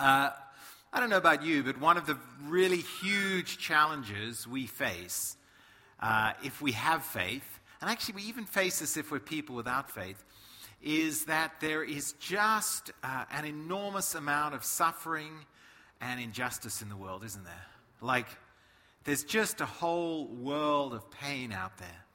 Uh, I don't know about you, but one of the really huge challenges we face uh, if we have faith, and actually we even face this if we're people without faith, is that there is just uh, an enormous amount of suffering and injustice in the world, isn't there? Like, there's just a whole world of pain out there.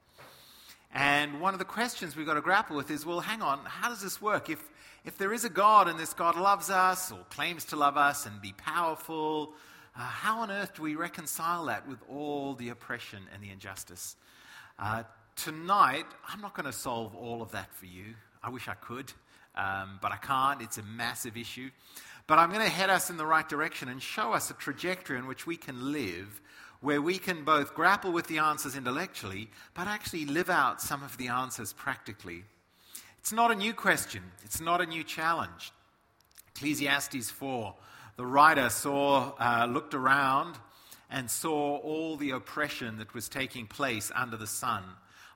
And one of the questions we've got to grapple with is well, hang on, how does this work? If, if there is a God and this God loves us or claims to love us and be powerful, uh, how on earth do we reconcile that with all the oppression and the injustice? Uh, tonight, I'm not going to solve all of that for you. I wish I could, um, but I can't. It's a massive issue. But I'm going to head us in the right direction and show us a trajectory in which we can live where we can both grapple with the answers intellectually, but actually live out some of the answers practically. It's not a new question, it's not a new challenge. Ecclesiastes 4, the writer saw, uh, looked around and saw all the oppression that was taking place under the sun.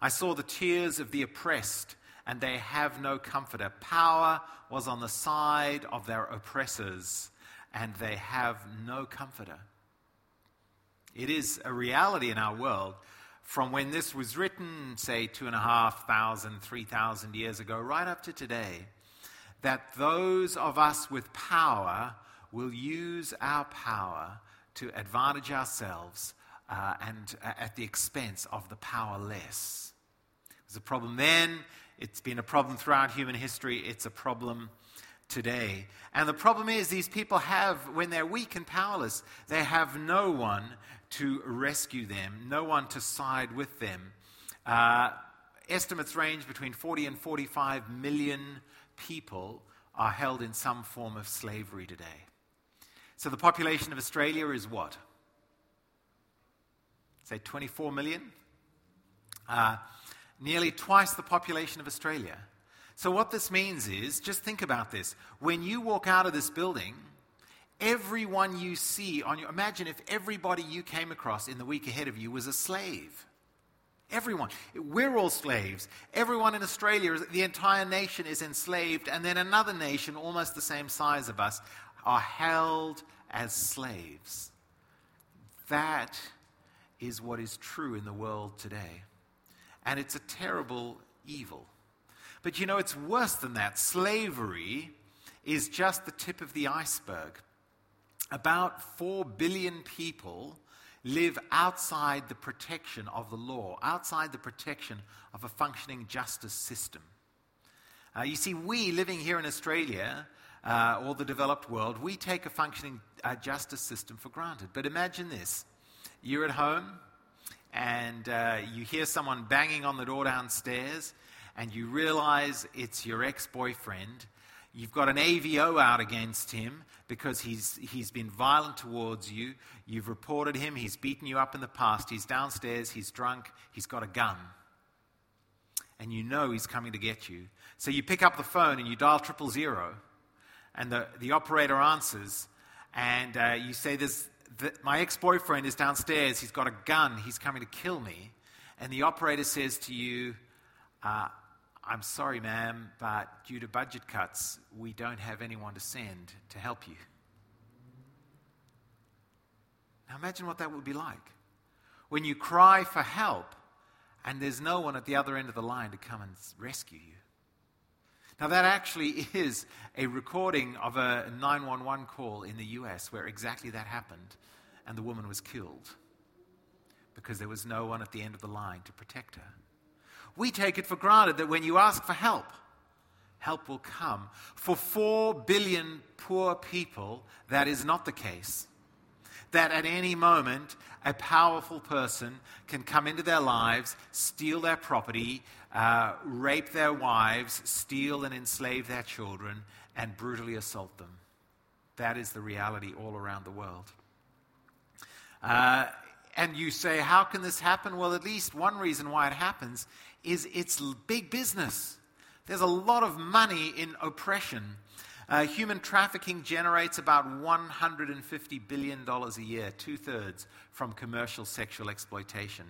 I saw the tears of the oppressed, and they have no comforter. Power was on the side of their oppressors, and they have no comforter. It is a reality in our world from when this was written, say, two and a half thousand, three thousand years ago, right up to today, that those of us with power will use our power to advantage ourselves uh, and uh, at the expense of the powerless. It was a problem then, it's been a problem throughout human history, it's a problem today. And the problem is, these people have, when they're weak and powerless, they have no one to rescue them, no one to side with them. Uh, estimates range between 40 and 45 million people are held in some form of slavery today. So the population of Australia is what? Say 24 million? Uh, nearly twice the population of Australia. So, what this means is just think about this. When you walk out of this building, everyone you see on your imagine if everybody you came across in the week ahead of you was a slave. Everyone. We're all slaves. Everyone in australia the entire nation is enslaved and then another nation almost the same size of us are held as slaves. That is what is true in the world today. And it's a terrible evil. But you know it's worse than that. Slavery is just the tip of the iceberg about 4 billion people live outside the protection of the law, outside the protection of a functioning justice system. Uh, you see, we living here in Australia uh, or the developed world, we take a functioning uh, justice system for granted. But imagine this you're at home and uh, you hear someone banging on the door downstairs, and you realize it's your ex boyfriend You've got an AVO out against him because he's, he's been violent towards you. You've reported him. He's beaten you up in the past. He's downstairs. He's drunk. He's got a gun. And you know he's coming to get you. So you pick up the phone and you dial triple zero. And the, the operator answers. And uh, you say, There's, the, My ex boyfriend is downstairs. He's got a gun. He's coming to kill me. And the operator says to you, uh, I'm sorry, ma'am, but due to budget cuts, we don't have anyone to send to help you. Now imagine what that would be like. When you cry for help and there's no one at the other end of the line to come and rescue you. Now, that actually is a recording of a 911 call in the US where exactly that happened and the woman was killed because there was no one at the end of the line to protect her. We take it for granted that when you ask for help, help will come. For four billion poor people, that is not the case. That at any moment, a powerful person can come into their lives, steal their property, uh, rape their wives, steal and enslave their children, and brutally assault them. That is the reality all around the world. Uh, and you say, how can this happen? Well, at least one reason why it happens is it's big business. There's a lot of money in oppression. Uh, human trafficking generates about $150 billion a year, two thirds from commercial sexual exploitation.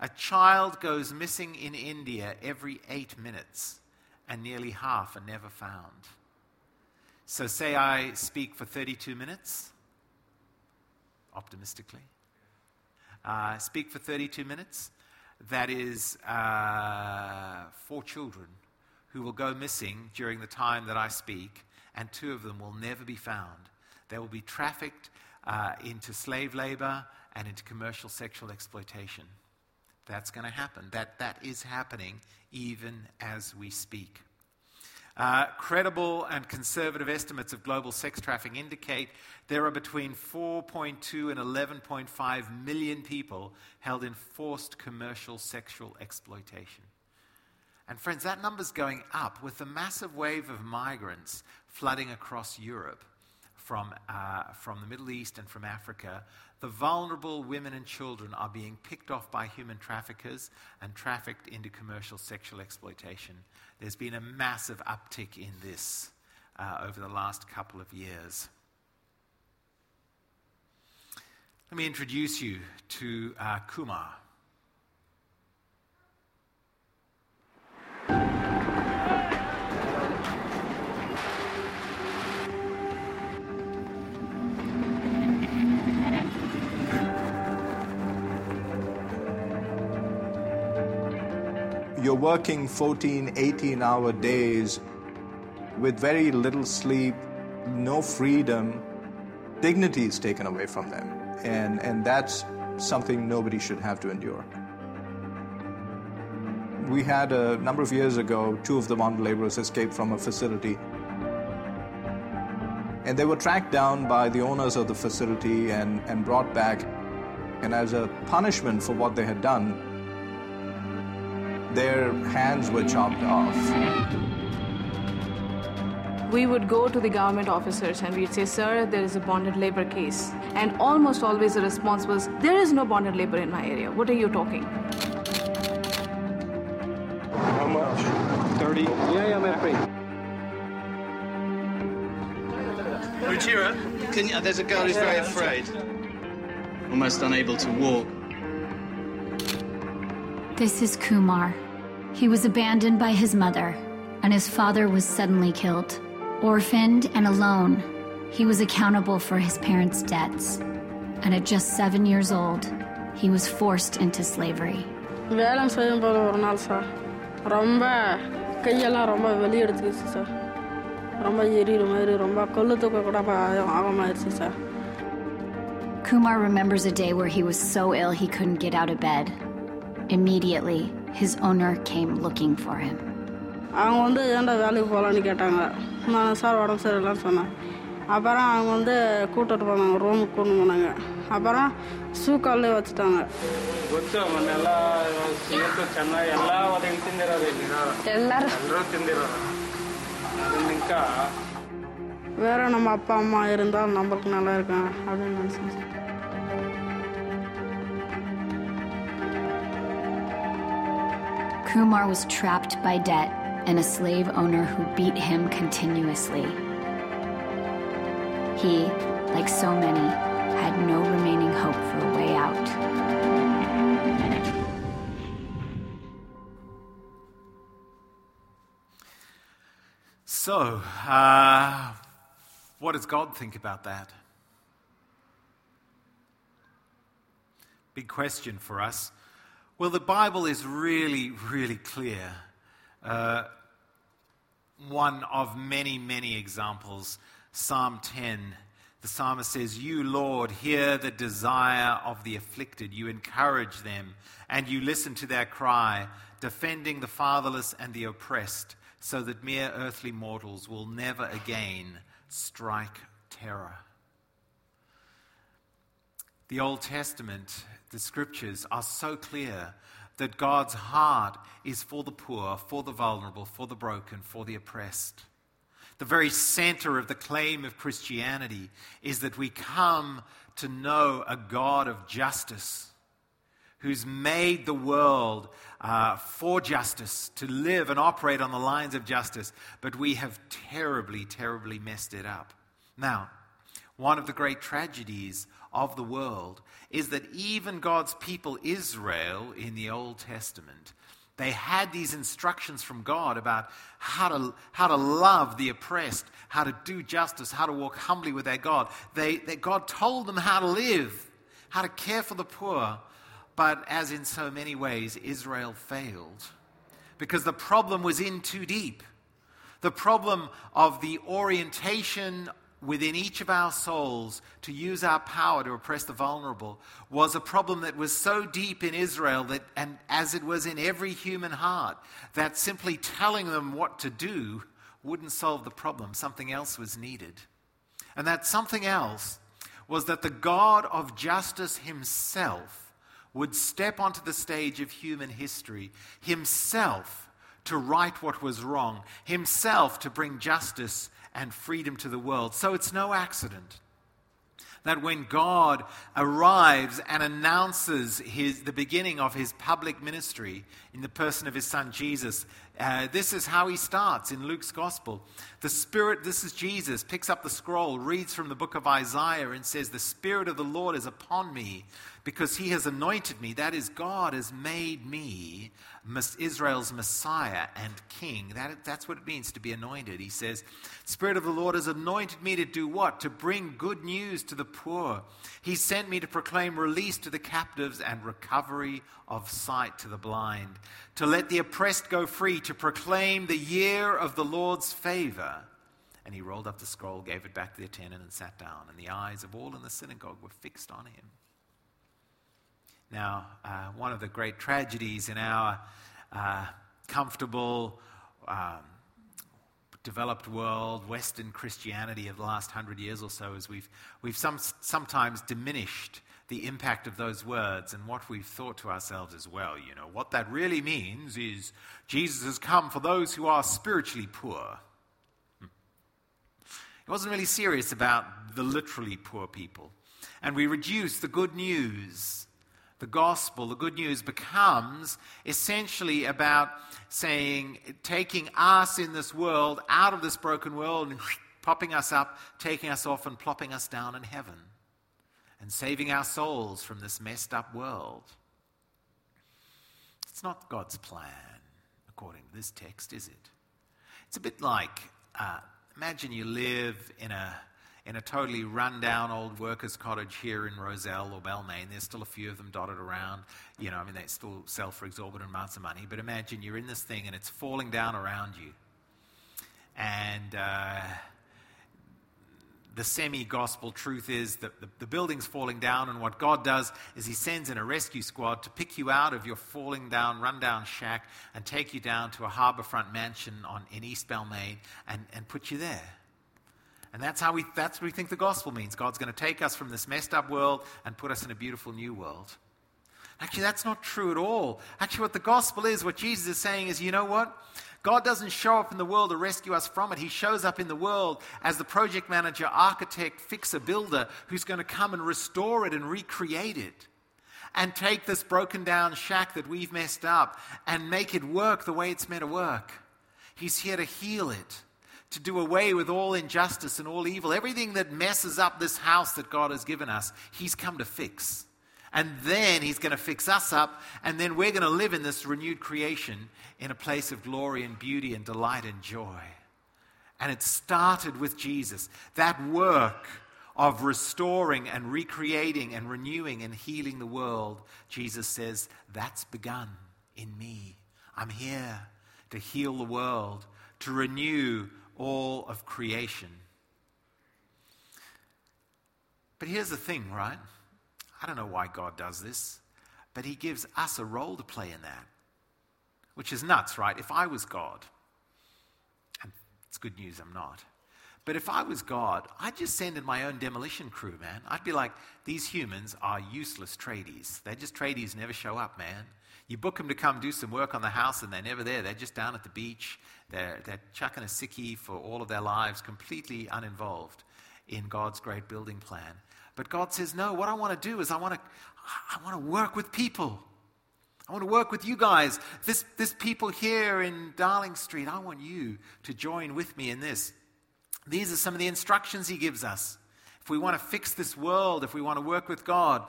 A child goes missing in India every eight minutes, and nearly half are never found. So, say I speak for 32 minutes, optimistically. Uh, speak for 32 minutes. That is uh, four children who will go missing during the time that I speak, and two of them will never be found. They will be trafficked uh, into slave labor and into commercial sexual exploitation. That's going to happen. That, that is happening even as we speak. Uh, credible and conservative estimates of global sex trafficking indicate there are between 4.2 and 11.5 million people held in forced commercial sexual exploitation. And, friends, that number's going up with the massive wave of migrants flooding across Europe from, uh, from the Middle East and from Africa, the vulnerable women and children are being picked off by human traffickers and trafficked into commercial sexual exploitation. There's been a massive uptick in this uh, over the last couple of years. Let me introduce you to uh, Kumar. You're working 14, 18 hour days with very little sleep, no freedom, dignity is taken away from them. And, and that's something nobody should have to endure. We had a number of years ago, two of the bonded laborers escaped from a facility. And they were tracked down by the owners of the facility and, and brought back. And as a punishment for what they had done, their hands were chopped off. We would go to the government officers and we'd say, Sir, there is a bonded labor case. And almost always the response was, There is no bonded labor in my area. What are you talking? How much? 30? Yeah, yeah, I'm free. Ruchira, can you, there's a girl who's very afraid, almost unable to walk. This is Kumar. He was abandoned by his mother, and his father was suddenly killed. Orphaned and alone, he was accountable for his parents' debts. And at just seven years old, he was forced into slavery. வேலை செய்யும்போது ஒரு நாள் sir ரொம்ப கையெல்லாம் ரொம்ப வெளியே எடுத்துக்கிச்சு sir ரொம்ப எரியிற மாதிரி ரொம்ப கொள்ளு தூக்க கூட ஆகமாயிருச்சு sir Kumar remembers a day where he was so ill he couldn't get out of bed. Immediately, his owner came looking for him. அவங்க வந்து ஏன்டா வேலைக்கு போகலான்னு கேட்டாங்க. நான் சார் உடம்பு சரியில்லாம் சொன்னேன். அப்புறம் அவங்க வந்து கூட்டிட்டு போனாங்க ரூமுக்கு கொண்டு போனாங்க. அப்புறம் ஷூ கால்லே வச்சுட்டாங்க. வேற நம்ம அப்பா அம்மா இருந்தால் நம்மளுக்கு நல்லா இருக்கும் அப்படின்னு நினைச்சேன் Kumar was trapped by debt and a slave owner who beat him continuously. He, like so many, had no remaining hope for a way out. So, uh, what does God think about that? Big question for us. Well, the Bible is really, really clear. Uh, one of many, many examples. Psalm 10, the psalmist says, You, Lord, hear the desire of the afflicted. You encourage them, and you listen to their cry, defending the fatherless and the oppressed, so that mere earthly mortals will never again strike terror. The Old Testament, the scriptures are so clear that God's heart is for the poor, for the vulnerable, for the broken, for the oppressed. The very center of the claim of Christianity is that we come to know a God of justice who's made the world uh, for justice, to live and operate on the lines of justice, but we have terribly, terribly messed it up. Now, one of the great tragedies of the world is that even God's people, Israel, in the Old Testament, They had these instructions from God about how to, how to love the oppressed, how to do justice, how to walk humbly with their God. They, they, God told them how to live, how to care for the poor. But as in so many ways, Israel failed because the problem was in too deep. The problem of the orientation within each of our souls to use our power to oppress the vulnerable was a problem that was so deep in Israel that, and as it was in every human heart, that simply telling them what to do wouldn't solve the problem. Something else was needed. And that something else was that the God of justice himself would step onto the stage of human history, himself to right what was wrong, himself to bring justice and freedom to the world. So it's no accident that when God arrives and announces his, the beginning of his public ministry in the person of his son Jesus, uh, this is how he starts in Luke's gospel. The Spirit, this is Jesus, picks up the scroll, reads from the book of Isaiah, and says, The Spirit of the Lord is upon me because he has anointed me. That is, God has made me Israel's Messiah and King. That, that's what it means to be anointed. He says, Spirit of the Lord has anointed me to do what? To bring good news to the poor. He sent me to proclaim release to the captives and recovery of sight to the blind, to let the oppressed go free, to proclaim the year of the Lord's favor. And he rolled up the scroll, gave it back to the attendant, and sat down. And the eyes of all in the synagogue were fixed on him. Now, uh, one of the great tragedies in our uh, comfortable, um, developed world, Western Christianity of the last hundred years or so is we've, we've some, sometimes diminished the impact of those words and what we've thought to ourselves as well. You know, what that really means is Jesus has come for those who are spiritually poor. Hmm. He wasn't really serious about the literally poor people. And we reduce the good news the gospel, the good news, becomes essentially about saying, taking us in this world out of this broken world and popping us up, taking us off and plopping us down in heaven, and saving our souls from this messed up world. It's not God's plan, according to this text, is it? It's a bit like uh, imagine you live in a in a totally rundown old workers' cottage here in Rozelle or Balmain. There's still a few of them dotted around. You know, I mean, they still sell for exorbitant amounts of money. But imagine you're in this thing and it's falling down around you. And uh, the semi gospel truth is that the, the, building's falling down, and what God does is He sends in a rescue squad to pick you out of your falling down, rundown shack and take you down to a harborfront mansion on, in East Balmain and, and put you there. And that's how we, that's what we think the gospel means. God's going to take us from this messed up world and put us in a beautiful new world. Actually, that's not true at all. Actually, what the gospel is, what Jesus is saying is, you know what? God doesn't show up in the world to rescue us from it. He shows up in the world as the project manager, architect, fixer, builder who's going to come and restore it and recreate it. And take this broken down shack that we've messed up and make it work the way it's meant to work. He's here to heal it to do away with all injustice and all evil, everything that messes up this house that God has given us, He's come to fix. And then He's going to fix us up, and then we're going to live in this renewed creation in a place of glory and beauty and delight and joy. And it started with Jesus. That work of restoring and recreating and renewing and healing the world, Jesus says, that's begun in me. I'm here to heal the world, to renew all of creation. But here's the thing, right? I don't know why God does this, but He gives us a role to play in that, which is nuts, right? If I was God, and it's good news I'm not, but if I was God, I'd just send in my own demolition crew, man. I'd be like, these humans are useless tradies. They're just tradies, never show up, man. You book them to come do some work on the house, and they're never there. They're just down at the beach. They're, they're chucking a sickie for all of their lives, completely uninvolved in God's great building plan. But God says, No, what I want to do is I want to, I want to work with people. I want to work with you guys. This, this people here in Darling Street, I want you to join with me in this. These are some of the instructions he gives us. If we want to fix this world, if we want to work with God,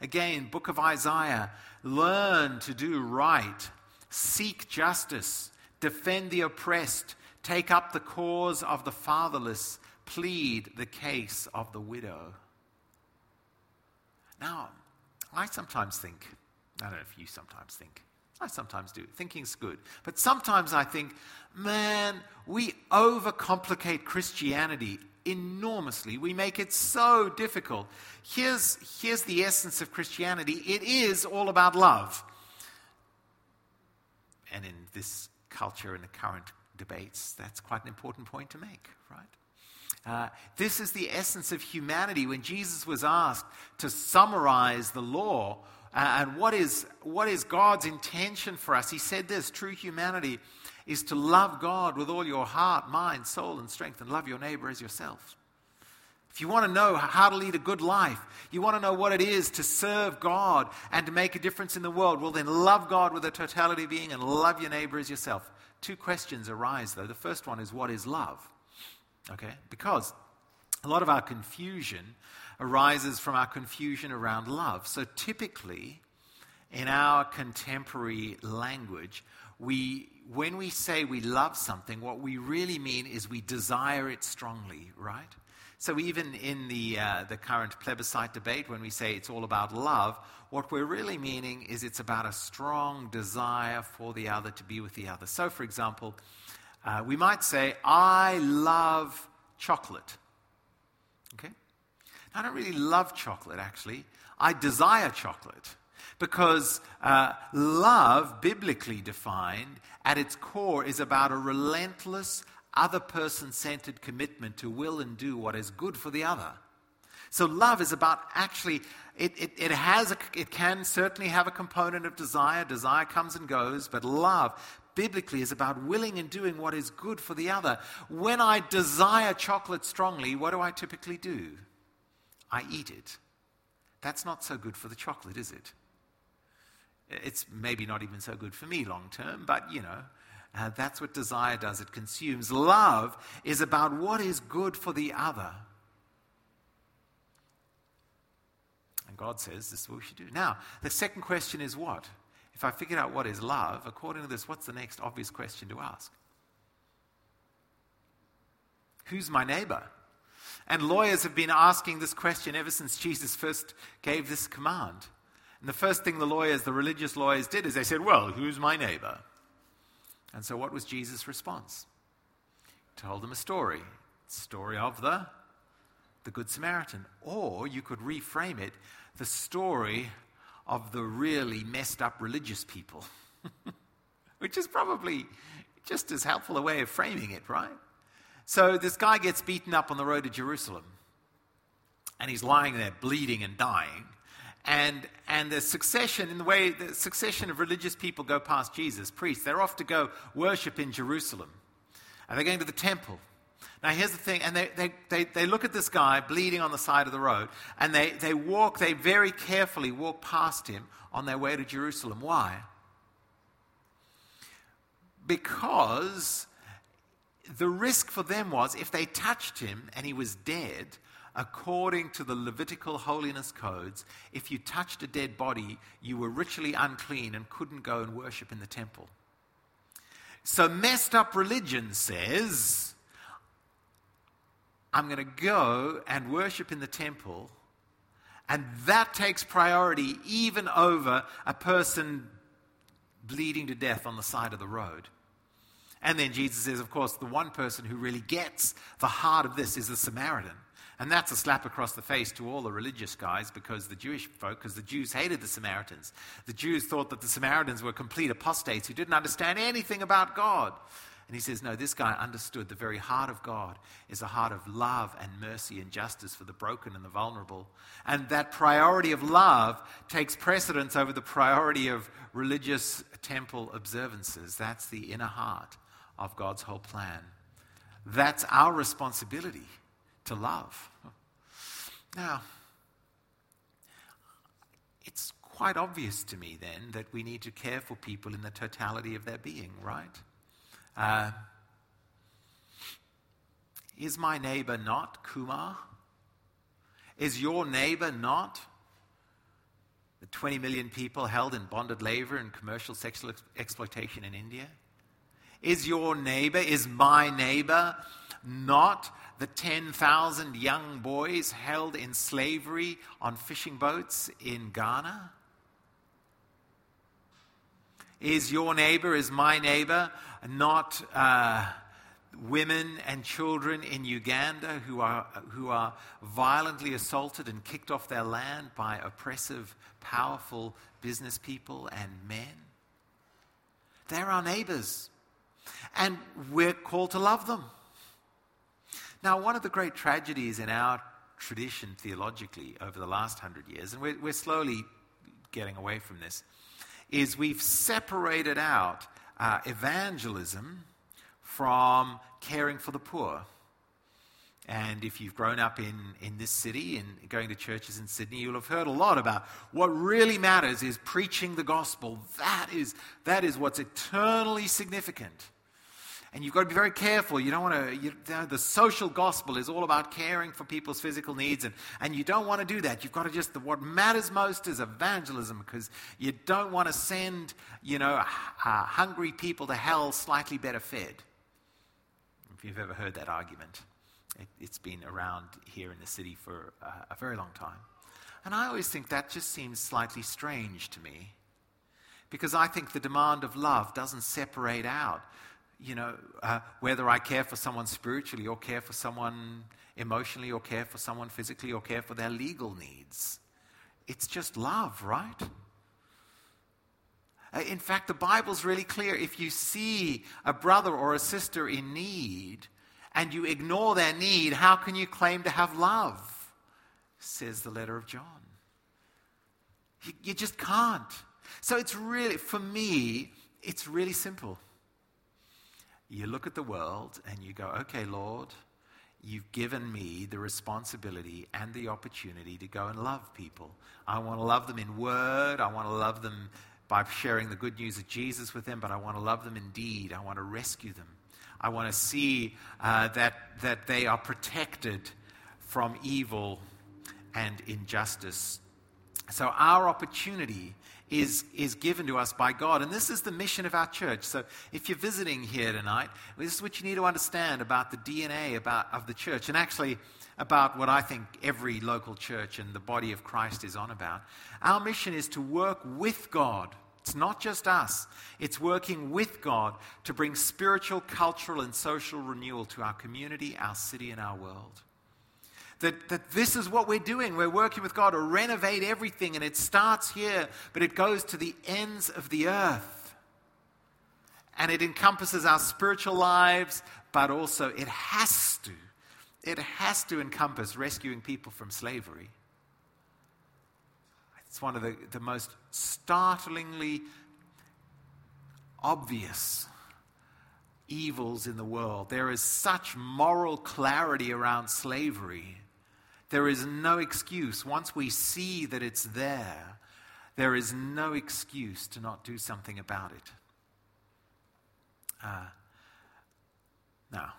again, book of Isaiah, learn to do right. seek justice, defend the oppressed, take up the cause of the fatherless, plead the case of the widow. Now, I sometimes think, I don't know if you sometimes think, I sometimes do. Thinking's good. But sometimes I think, man, we overcomplicate Christianity enormously. We make it so difficult. Here's, here's the essence of Christianity it is all about love. And in this culture, in the current debates, that's quite an important point to make, right? Uh, this is the essence of humanity. When Jesus was asked to summarize the law uh, and what is, what is God's intention for us, he said this true humanity is to love God with all your heart, mind, soul, and strength, and love your neighbor as yourself. If you want to know how to lead a good life, you want to know what it is to serve God and to make a difference in the world, well, then love God with a totality of being and love your neighbor as yourself. Two questions arise, though. The first one is what is love? Okay? Because a lot of our confusion arises from our confusion around love. So typically, in our contemporary language, we, when we say we love something, what we really mean is we desire it strongly, right? So even in the, uh, the current plebiscite debate, when we say it's all about love, what we're really meaning is it's about a strong desire for the other to be with the other. So, for example, uh, we might say, I love chocolate. Okay? I don't really love chocolate, actually. I desire chocolate. Because uh, love, biblically defined, at its core is about a relentless, other person centered commitment to will and do what is good for the other. So love is about actually, it, it, it, has a, it can certainly have a component of desire. Desire comes and goes, but love biblically is about willing and doing what is good for the other. When I desire chocolate strongly, what do I typically do? I eat it. That's not so good for the chocolate, is it? It's maybe not even so good for me long term, but you know, uh, that's what desire does. It consumes. Love is about what is good for the other. And God says this is what we should do. Now, the second question is what? If I figured out what is love, according to this, what's the next obvious question to ask? Who's my neighbor? And lawyers have been asking this question ever since Jesus first gave this command. And the first thing the lawyers, the religious lawyers, did is they said, Well, who's my neighbor? And so what was Jesus' response? He told them a story. Story of the, the Good Samaritan. Or you could reframe it, the story of the really messed up religious people, which is probably just as helpful a way of framing it, right? So this guy gets beaten up on the road to Jerusalem, and he's lying there bleeding and dying. And, and the succession, in the way the succession of religious people go past Jesus, priests, they're off to go worship in Jerusalem. And they're going to the temple. Now, here's the thing, and they, they, they, they, look at this guy bleeding on the side of the road, and they, they walk, they very carefully walk past him on their way to Jerusalem. Why? Because the risk for them was if they touched him and he was dead, according to the Levitical holiness codes, if you touched a dead body, you were ritually unclean and couldn't go and worship in the temple. So, messed up religion says I'm going to go and worship in the temple, and that takes priority even over a person bleeding to death on the side of the road. And then Jesus says, of course, the one person who really gets the heart of this is the Samaritan. And that's a slap across the face to all the religious guys because the Jewish folk, because the Jews hated the Samaritans. The Jews thought that the Samaritans were complete apostates who didn't understand anything about God. And he says, No, this guy understood the very heart of God is a heart of love and mercy and justice for the broken and the vulnerable. And that priority of love takes precedence over the priority of religious temple observances. That's the inner heart of God's whole plan. That's our responsibility to love. Now, it's quite obvious to me then that we need to care for people in the totality of their being, right? Uh, is my neighbor not Kumar? Is your neighbor not the 20 million people held in bonded labor and commercial sexual ex- exploitation in India? Is your neighbor, is my neighbor not the 10,000 young boys held in slavery on fishing boats in Ghana? Is your neighbor, is my neighbor not uh, women and children in Uganda who are, who are violently assaulted and kicked off their land by oppressive, powerful business people and men? They're our neighbors, and we're called to love them. Now, one of the great tragedies in our tradition theologically over the last hundred years, and we're, we're slowly getting away from this, is we've separated out uh, evangelism from caring for the poor. And if you've grown up in, in this city and going to churches in Sydney, you'll have heard a lot about what really matters is preaching the gospel. That is, that is what's eternally significant. And you've got to be very careful. You don't want to, you, the social gospel is all about caring for people's physical needs, and, and you don't want to do that. You've got to just, what matters most is evangelism because you don't want to send, you know, uh, hungry people to hell slightly better fed. If you've ever heard that argument, it, has been around here in the city for uh, a very long time. And I always think that just seems slightly strange to me because I think the demand of love doesn't separate out you know, uh, whether I care for someone spiritually or care for someone emotionally or care for someone physically or care for their legal needs. It's just love, right? Uh, in fact, the Bible's really clear. If you see a brother or a sister in need and you ignore their need, how can you claim to have love? Says the letter of John. You, you just can't. So it's really, for me, it's really simple you look at the world and you go, okay, Lord, you've given me the responsibility and the opportunity to go and love people. I want to love them in word, I want to love them by sharing the good news of Jesus with them, but I want to love them in deed. I want to rescue them. I want to see uh, that, that they are protected from evil and injustice. So, our opportunity is, is given to us by God. And this is the mission of our church. So if you're visiting here tonight, this is what you need to understand about the DNA about, of the church, and actually about what I think every local church and the body of Christ is on about. Our mission is to work with God. It's not just us, it's working with God to bring spiritual, cultural, and social renewal to our community, our city, and our world that, that this is what we're doing. We're working with God to renovate everything, and it starts here, but it goes to the ends of the earth. And it encompasses our spiritual lives, but also it has to. It has to encompass rescuing people from slavery. It's one of the, the most startlingly obvious evils in the world. There is such moral clarity around slavery there is no excuse. Once we see that it's there, there is no excuse to not do something about it. Uh, now,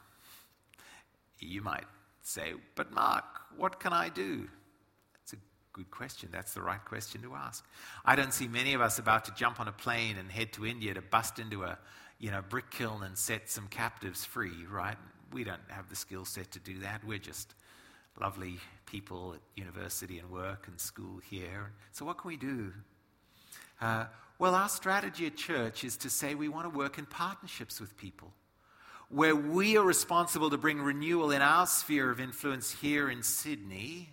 you might say, but Mark, what can I do? That's a good question. That's the right question to ask. I don't see many of us about to jump on a plane and head to India to bust into a you know, brick kiln and set some captives free, right? We don't have the skill set to do that. We're just lovely people at university and work and school here. So, what can we do? Uh, well, our strategy at church is to say we want to work in partnerships with people where we are responsible to bring renewal in our sphere of influence here in Sydney.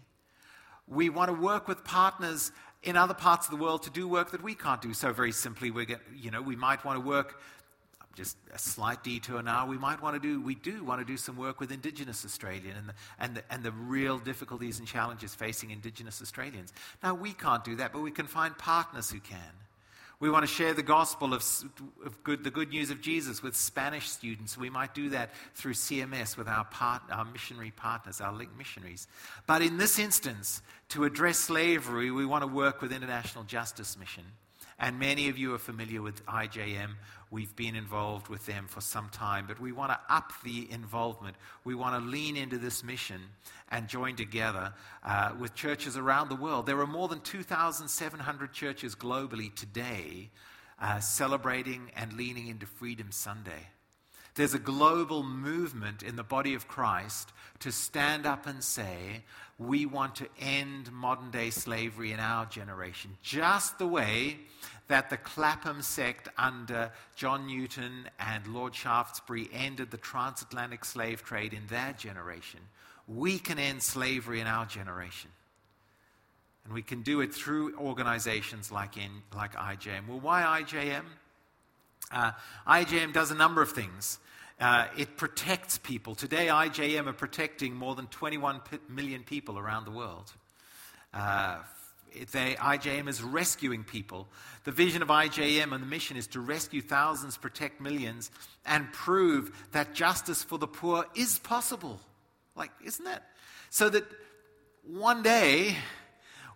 We want to work with partners in other parts of the world to do work that we can't do. So very simply, we get, you know, we might want to work just a slight detour now, we might want to do, we do want to do some work with Indigenous Australian and the, and the, and the real difficulties and challenges facing Indigenous Australians. Now, we can't do that, but we can find partners who can. We want to share the gospel of, of good, the good news of Jesus with Spanish students. We might do that through CMS with our, part, our missionary partners, our link missionaries. But in this instance, to address slavery, we want to work with International Justice Mission And many of you are familiar with IJM. We've been involved with them for some time, but we want to up the involvement. We want to lean into this mission and join together uh, with churches around the world. There are more than 2,700 churches globally today uh, celebrating and leaning into Freedom Sunday. There's a global movement in the body of Christ to stand up and say, we want to end modern day slavery in our generation, just the way that the Clapham sect under John Newton and Lord Shaftesbury ended the transatlantic slave trade in their generation. We can end slavery in our generation. And we can do it through organizations like, in, like IJM. Well, why IJM? Uh, IJM does a number of things. Uh, it protects people. Today, IJM are protecting more than 21 p- million people around the world. Uh, they, IJM is rescuing people. The vision of IJM and the mission is to rescue thousands, protect millions, and prove that justice for the poor is possible. Like, isn't that? So that one day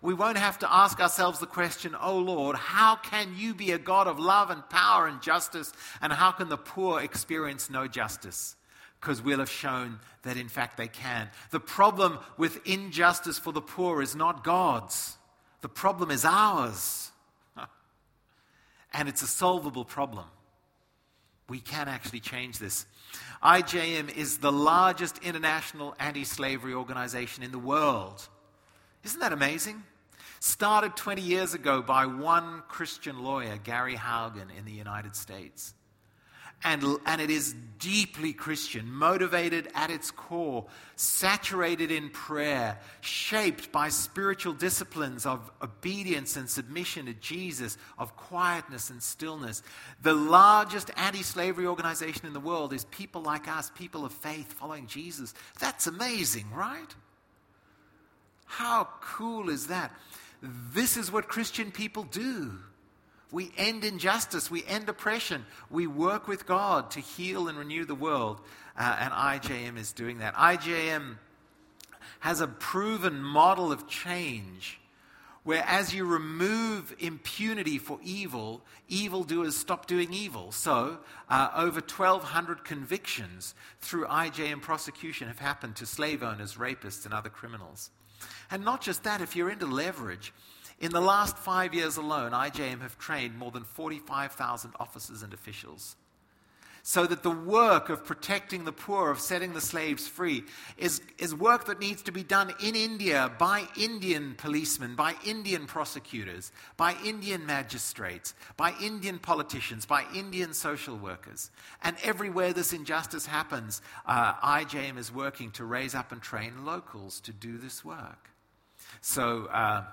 we won't have to ask ourselves the question, Oh Lord, how can you be a God of love and power and justice, and how can the poor experience no justice? Because we'll have shown that in fact they can. The problem with injustice for the poor is not God's, the problem is ours. and it's a solvable problem. We can actually change this. IJM is the largest international anti slavery organization in the world. Isn't that amazing? Started 20 years ago by one Christian lawyer, Gary Haugen, in the United States. And, and it is deeply Christian, motivated at its core, saturated in prayer, shaped by spiritual disciplines of obedience and submission to Jesus, of quietness and stillness. The largest anti slavery organization in the world is people like us, people of faith following Jesus. That's amazing, right? How cool is that? This is what Christian people do. We end injustice, we end oppression, we work with God to heal and renew the world. Uh, and IJM is doing that. IJM has a proven model of change where as you remove impunity for evil, evildoers stop doing evil. So, uh, over 1,200 convictions through IJM prosecution have happened to slave owners, rapists, and other criminals. And not just that, if you're into leverage, in the last five years alone, IJM have trained more than 45,000 officers and officials. So that the work of protecting the poor, of setting the slaves free, is, is work that needs to be done in India by Indian policemen, by Indian prosecutors, by Indian magistrates, by Indian politicians, by Indian social workers. And everywhere this injustice happens, uh, IJM is working to raise up and train locals to do this work. So, uh,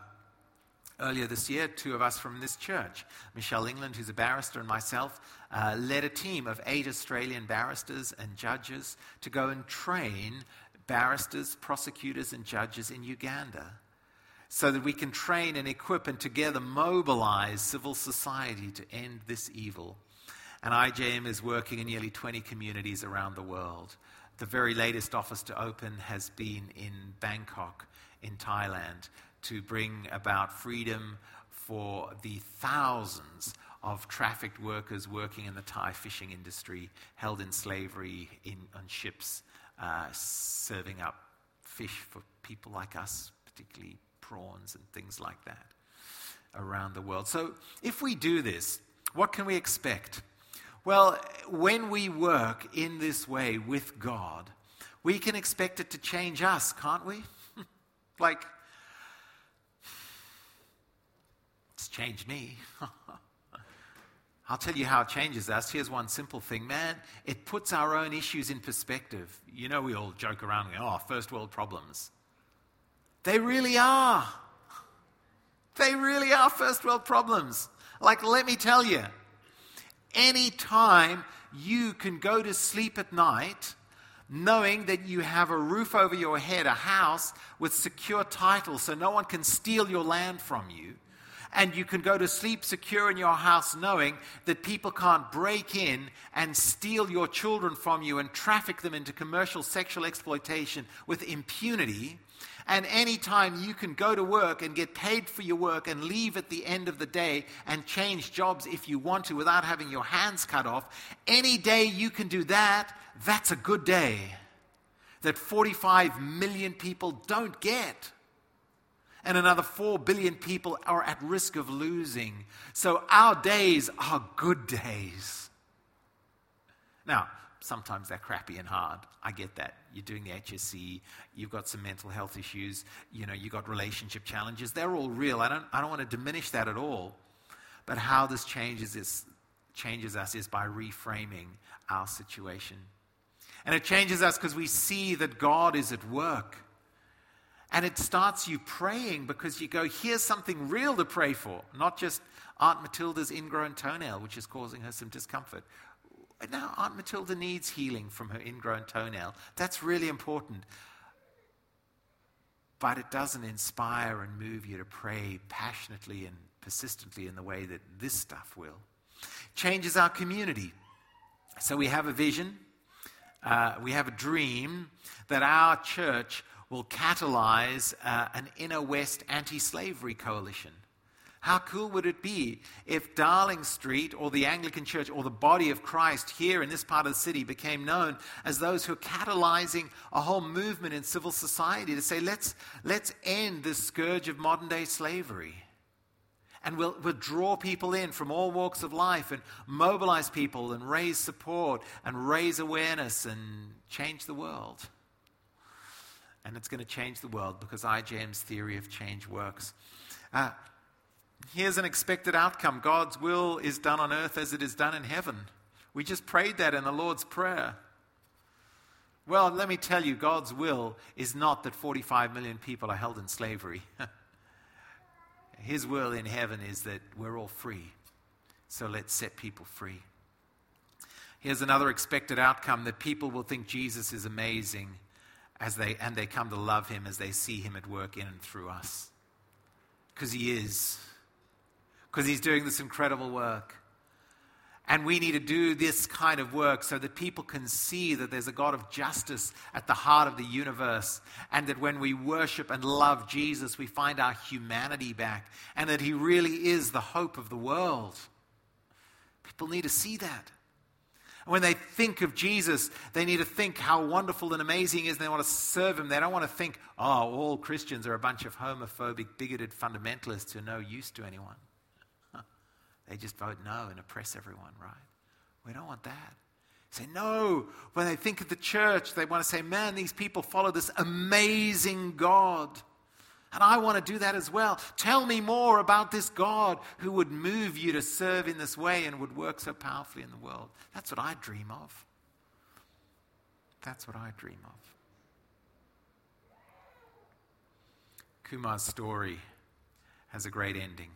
earlier this year, two of us from this church, Michelle England, who's a barrister, and myself, uh, led a team of eight Australian barristers and judges to go and train barristers, prosecutors, and judges in Uganda so that we can train and equip and together mobilize civil society to end this evil. And IJM is working in nearly 20 communities around the world. The very latest office to open has been in Bangkok, in Thailand, to bring about freedom for the thousands of trafficked workers working in the Thai fishing industry, held in slavery in, on ships, uh, serving up fish for people like us, particularly prawns and things like that, around the world. So, if we do this, what can we expect? Well, when we work in this way with God, we can expect it to change us, can't we? like, it's changed me. I'll tell you how it changes us. Here's one simple thing, man. It puts our own issues in perspective. You know, we all joke around and go, oh, first world problems. They really are. They really are first world problems. Like, let me tell you, anytime you can go to sleep at night knowing that you have a roof over your head, a house with secure title so no one can steal your land from you, and you can go to sleep secure in your house knowing that people can't break in and steal your children from you and traffic them into commercial sexual exploitation with impunity. And anytime you can go to work and get paid for your work and leave at the end of the day and change jobs if you want to without having your hands cut off, any day you can do that, that's a good day that 45 million people don't get. And another 4 billion people are at risk of losing. So our days are good days. Now, sometimes they're crappy and hard. I get that. You're doing the HSC, you've got some mental health issues, you know, you've got relationship challenges. They're all real. I don't, I don't want to diminish that at all. But how this changes, is, changes us is by reframing our situation. And it changes us because we see that God is at work. And it starts you praying because you go, here's something real to pray for, not just Aunt Matilda's ingrown toenail, which is causing her some discomfort. Now, Aunt Matilda needs healing from her ingrown toenail. That's really important. But it doesn't inspire and move you to pray passionately and persistently in the way that this stuff will. Changes our community. So we have a vision, uh, we have a dream that our church will catalyze uh, an inner West anti slavery coalition. How cool would it be if Darling Street or the Anglican Church or the body of Christ here in this part of the city became known as those who are catalyzing a whole movement in civil society to say, let's, let's end this scourge of modern day slavery? And we'll, we'll draw people in from all walks of life and mobilize people and raise support and raise awareness and change the world. And it's going to change the world because IJM's theory of change works. Uh, Here's an expected outcome God's will is done on earth as it is done in heaven. We just prayed that in the Lord's Prayer. Well, let me tell you, God's will is not that 45 million people are held in slavery. His will in heaven is that we're all free. So let's set people free. Here's another expected outcome that people will think Jesus is amazing as they, and they come to love him as they see him at work in and through us. Because he is because he's doing this incredible work. And we need to do this kind of work so that people can see that there's a God of justice at the heart of the universe. And that when we worship and love Jesus, we find our humanity back. And that he really is the hope of the world. People need to see that. When they think of Jesus, they need to think how wonderful and amazing he is, and they want to serve him. They don't want to think, oh, all Christians are a bunch of homophobic, bigoted fundamentalists who are no use to anyone. They just vote no and oppress everyone, right? We don't want that. Say no. When they think of the church, they want to say, man, these people follow this amazing God. And I want to do that as well. Tell me more about this God who would move you to serve in this way and would work so powerfully in the world. That's what I dream of. That's what I dream of. Kumar's story has a great ending.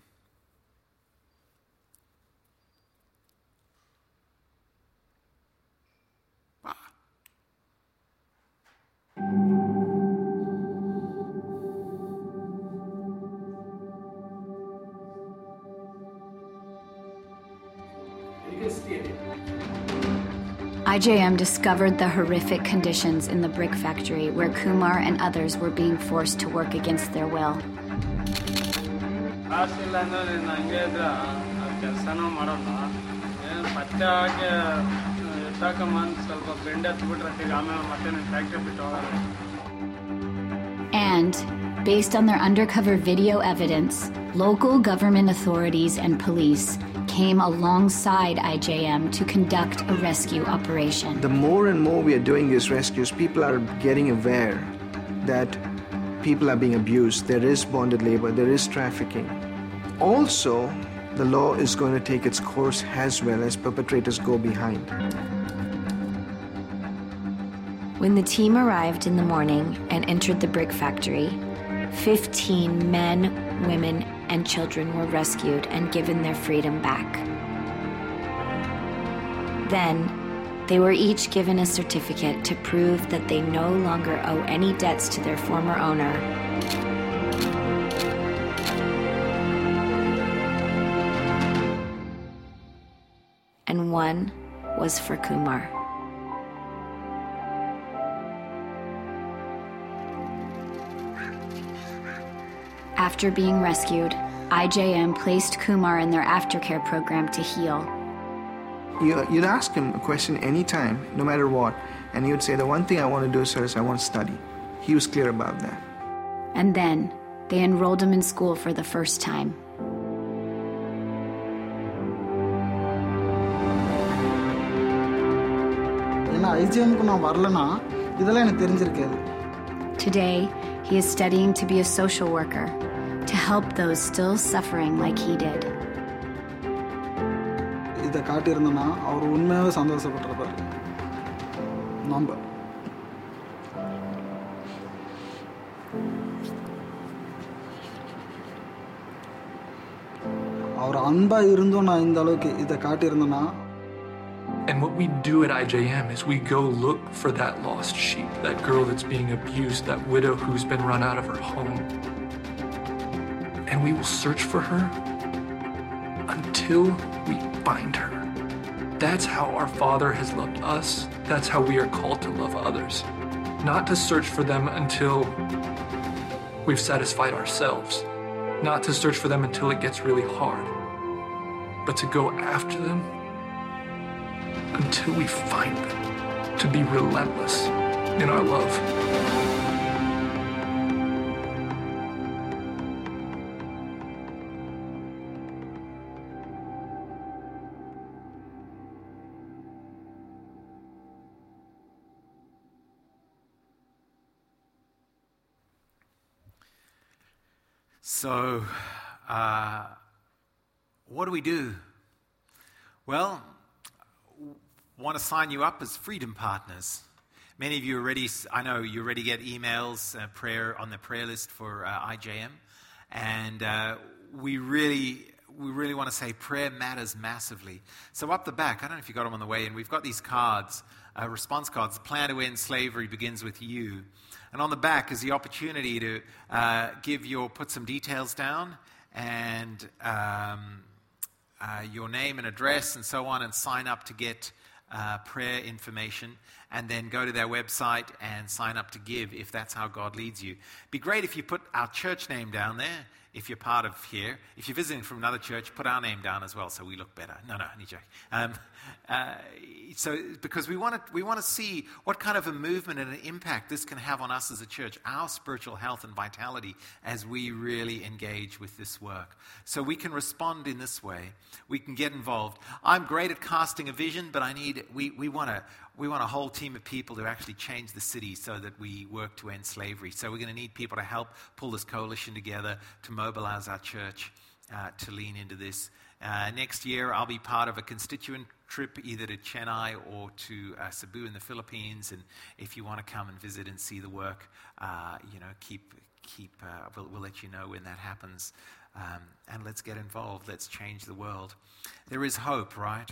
IJM discovered the horrific conditions in the brick factory where Kumar and others were being forced to work against their will. And, based on their undercover video evidence, local government authorities and police came alongside IJM to conduct a rescue operation. The more and more we are doing these rescues, people are getting aware that people are being abused, there is bonded labor, there is trafficking. Also, the law is going to take its course as well as perpetrators go behind. When the team arrived in the morning and entered the brick factory, 15 men, women, and children were rescued and given their freedom back. Then, they were each given a certificate to prove that they no longer owe any debts to their former owner. And one was for Kumar. After being rescued, IJM placed Kumar in their aftercare program to heal. You'd ask him a question anytime, no matter what, and he would say, The one thing I want to do, sir, is I want to study. He was clear about that. And then they enrolled him in school for the first time. Today, he is studying to be a social worker help those still suffering like he did. இதை காட்டியிருந்தேன்னா அவர் உண்மையாகவே சந்தோஷப்பட்டிருப்பார் நம்ம அவர் அன்பா இருந்தும் நான் இந்த அளவுக்கு இதை காட்டியிருந்தேன்னா And what we do at IJM is we go look for that lost sheep, that girl that's being abused, that widow who's been run out of her home. We will search for her until we find her. That's how our Father has loved us. That's how we are called to love others. Not to search for them until we've satisfied ourselves. Not to search for them until it gets really hard. But to go after them until we find them, to be relentless in our love. So, uh, what do we do? Well, want to sign you up as freedom partners. Many of you already, I know you already get emails, uh, prayer on the prayer list for uh, IJM, and uh, we really, we really want to say prayer matters massively. So up the back, I don't know if you got them on the way, and we've got these cards, uh, response cards. Plan to end slavery begins with you, and on the back is the opportunity to uh, give your, put some details down, and um, uh, your name and address and so on, and sign up to get uh, prayer information, and then go to their website and sign up to give if that's how God leads you. Be great if you put our church name down there. If you're part of here, if you're visiting from another church, put our name down as well so we look better. No, no, any joke. Um, uh, so, because we want to, we want to see what kind of a movement and an impact this can have on us as a church, our spiritual health and vitality as we really engage with this work. So we can respond in this way. We can get involved. I'm great at casting a vision, but I need, we, we want to, we want a whole team of people to actually change the city so that we work to end slavery. So we're going to need people to help pull this coalition together, to mobilize our church, uh, to lean into this. Uh, next year, I'll be part of a constituent trip either to Chennai or to uh, Cebu in the Philippines. And if you want to come and visit and see the work, uh, you know, keep, keep, uh, we'll, we'll let you know when that happens. Um, and let's get involved. Let's change the world. There is hope, right?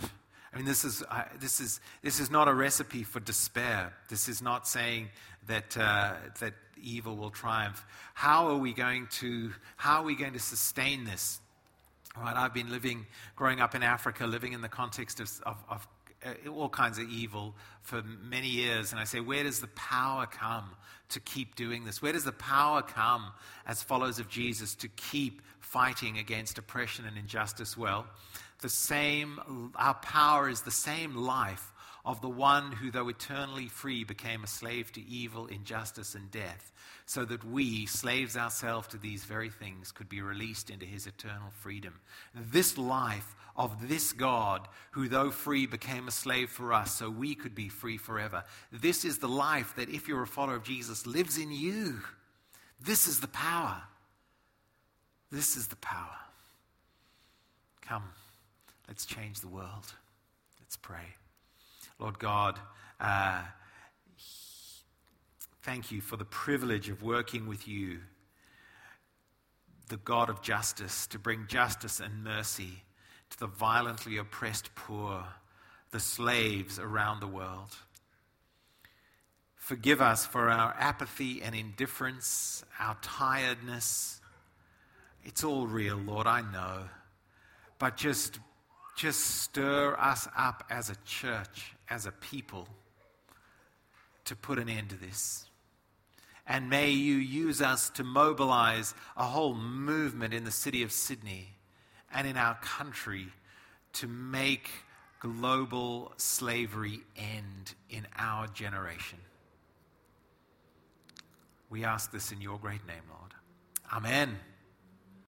I mean, this is, uh, this, is, this is not a recipe for despair. This is not saying that, uh, that evil will triumph. How are we going to, how are we going to sustain this? Right, I've been living, growing up in Africa, living in the context of, of, of uh, all kinds of evil for many years. And I say, where does the power come to keep doing this? Where does the power come as followers of Jesus to keep fighting against oppression and injustice? Well, the same, our power is the same life of the one who, though eternally free, became a slave to evil, injustice, and death, so that we, slaves ourselves to these very things, could be released into his eternal freedom. This life of this God, who, though free, became a slave for us, so we could be free forever. This is the life that, if you're a follower of Jesus, lives in you. This is the power. This is the power. Come, let's change the world. Let's pray. Lord God, uh, thank you for the privilege of working with you, the God of justice, to bring justice and mercy to the violently oppressed poor, the slaves around the world. Forgive us for our apathy and indifference, our tiredness. It's all real, Lord, I know. But just, just stir us up as a church, as a people, to put an end to this. And may you use us to mobilize a whole movement in the city of Sydney and in our country to make global slavery end in our generation. We ask this in your great name, Lord. Amen.